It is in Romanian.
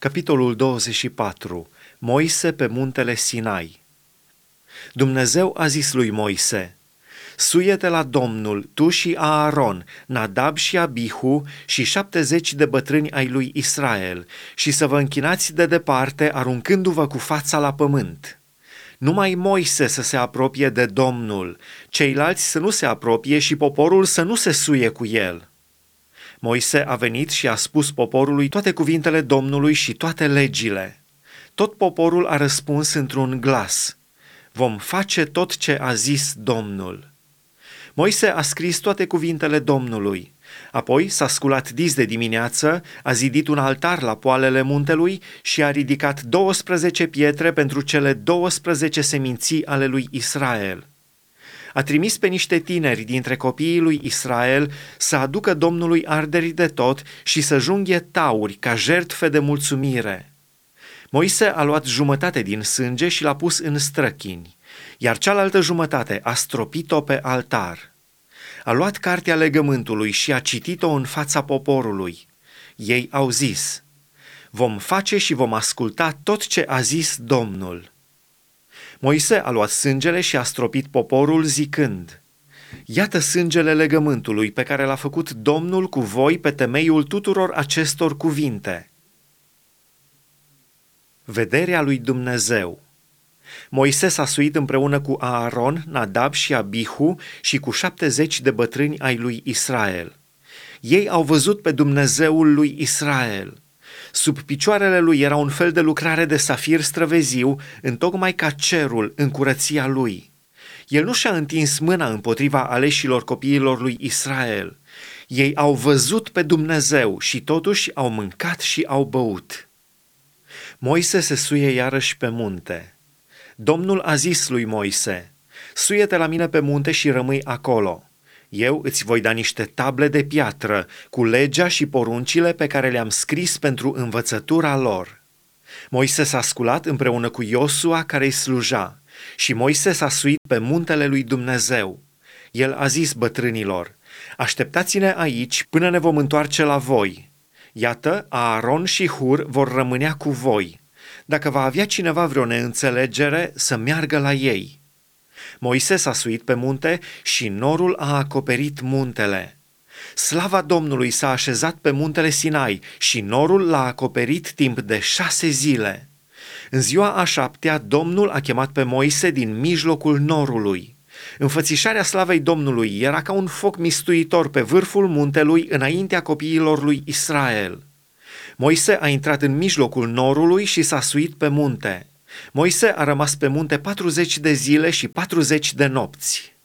Capitolul 24. Moise pe muntele Sinai. Dumnezeu a zis lui Moise, Suiete la Domnul, tu și Aaron, Nadab și Abihu și șaptezeci de bătrâni ai lui Israel, și să vă închinați de departe, aruncându-vă cu fața la pământ. Numai Moise să se apropie de Domnul, ceilalți să nu se apropie și poporul să nu se suie cu el. Moise a venit și a spus poporului toate cuvintele Domnului și toate legile. Tot poporul a răspuns într-un glas, vom face tot ce a zis Domnul. Moise a scris toate cuvintele Domnului. Apoi s-a sculat dis de dimineață, a zidit un altar la poalele muntelui și a ridicat 12 pietre pentru cele 12 seminții ale lui Israel a trimis pe niște tineri dintre copiii lui Israel să aducă Domnului arderi de tot și să junghie tauri ca jertfe de mulțumire. Moise a luat jumătate din sânge și l-a pus în străchini, iar cealaltă jumătate a stropit-o pe altar. A luat cartea legământului și a citit-o în fața poporului. Ei au zis, vom face și vom asculta tot ce a zis Domnul. Moise a luat sângele și a stropit poporul zicând, Iată sângele legământului pe care l-a făcut Domnul cu voi pe temeiul tuturor acestor cuvinte. Vederea lui Dumnezeu Moise s-a suit împreună cu Aaron, Nadab și Abihu și cu șaptezeci de bătrâni ai lui Israel. Ei au văzut pe Dumnezeul lui Israel – Sub picioarele lui era un fel de lucrare de safir străveziu, întocmai ca cerul în curăția lui. El nu și-a întins mâna împotriva aleșilor copiilor lui Israel. Ei au văzut pe Dumnezeu și totuși au mâncat și au băut. Moise se suie iarăși pe munte. Domnul a zis lui Moise, suie-te la mine pe munte și rămâi acolo. Eu îți voi da niște table de piatră cu legea și poruncile pe care le-am scris pentru învățătura lor. Moise s-a sculat împreună cu Iosua care îi sluja și Moise s-a suit pe muntele lui Dumnezeu. El a zis bătrânilor, așteptați-ne aici până ne vom întoarce la voi. Iată, Aaron și Hur vor rămânea cu voi. Dacă va avea cineva vreo neînțelegere, să meargă la ei. Moise s-a suit pe munte și norul a acoperit muntele. Slava Domnului s-a așezat pe muntele Sinai și norul l-a acoperit timp de șase zile. În ziua a șaptea, Domnul a chemat pe Moise din mijlocul norului. Înfățișarea slavei Domnului era ca un foc mistuitor pe vârful muntelui înaintea copiilor lui Israel. Moise a intrat în mijlocul norului și s-a suit pe munte. Moise a rămas pe munte 40 de zile și 40 de nopți.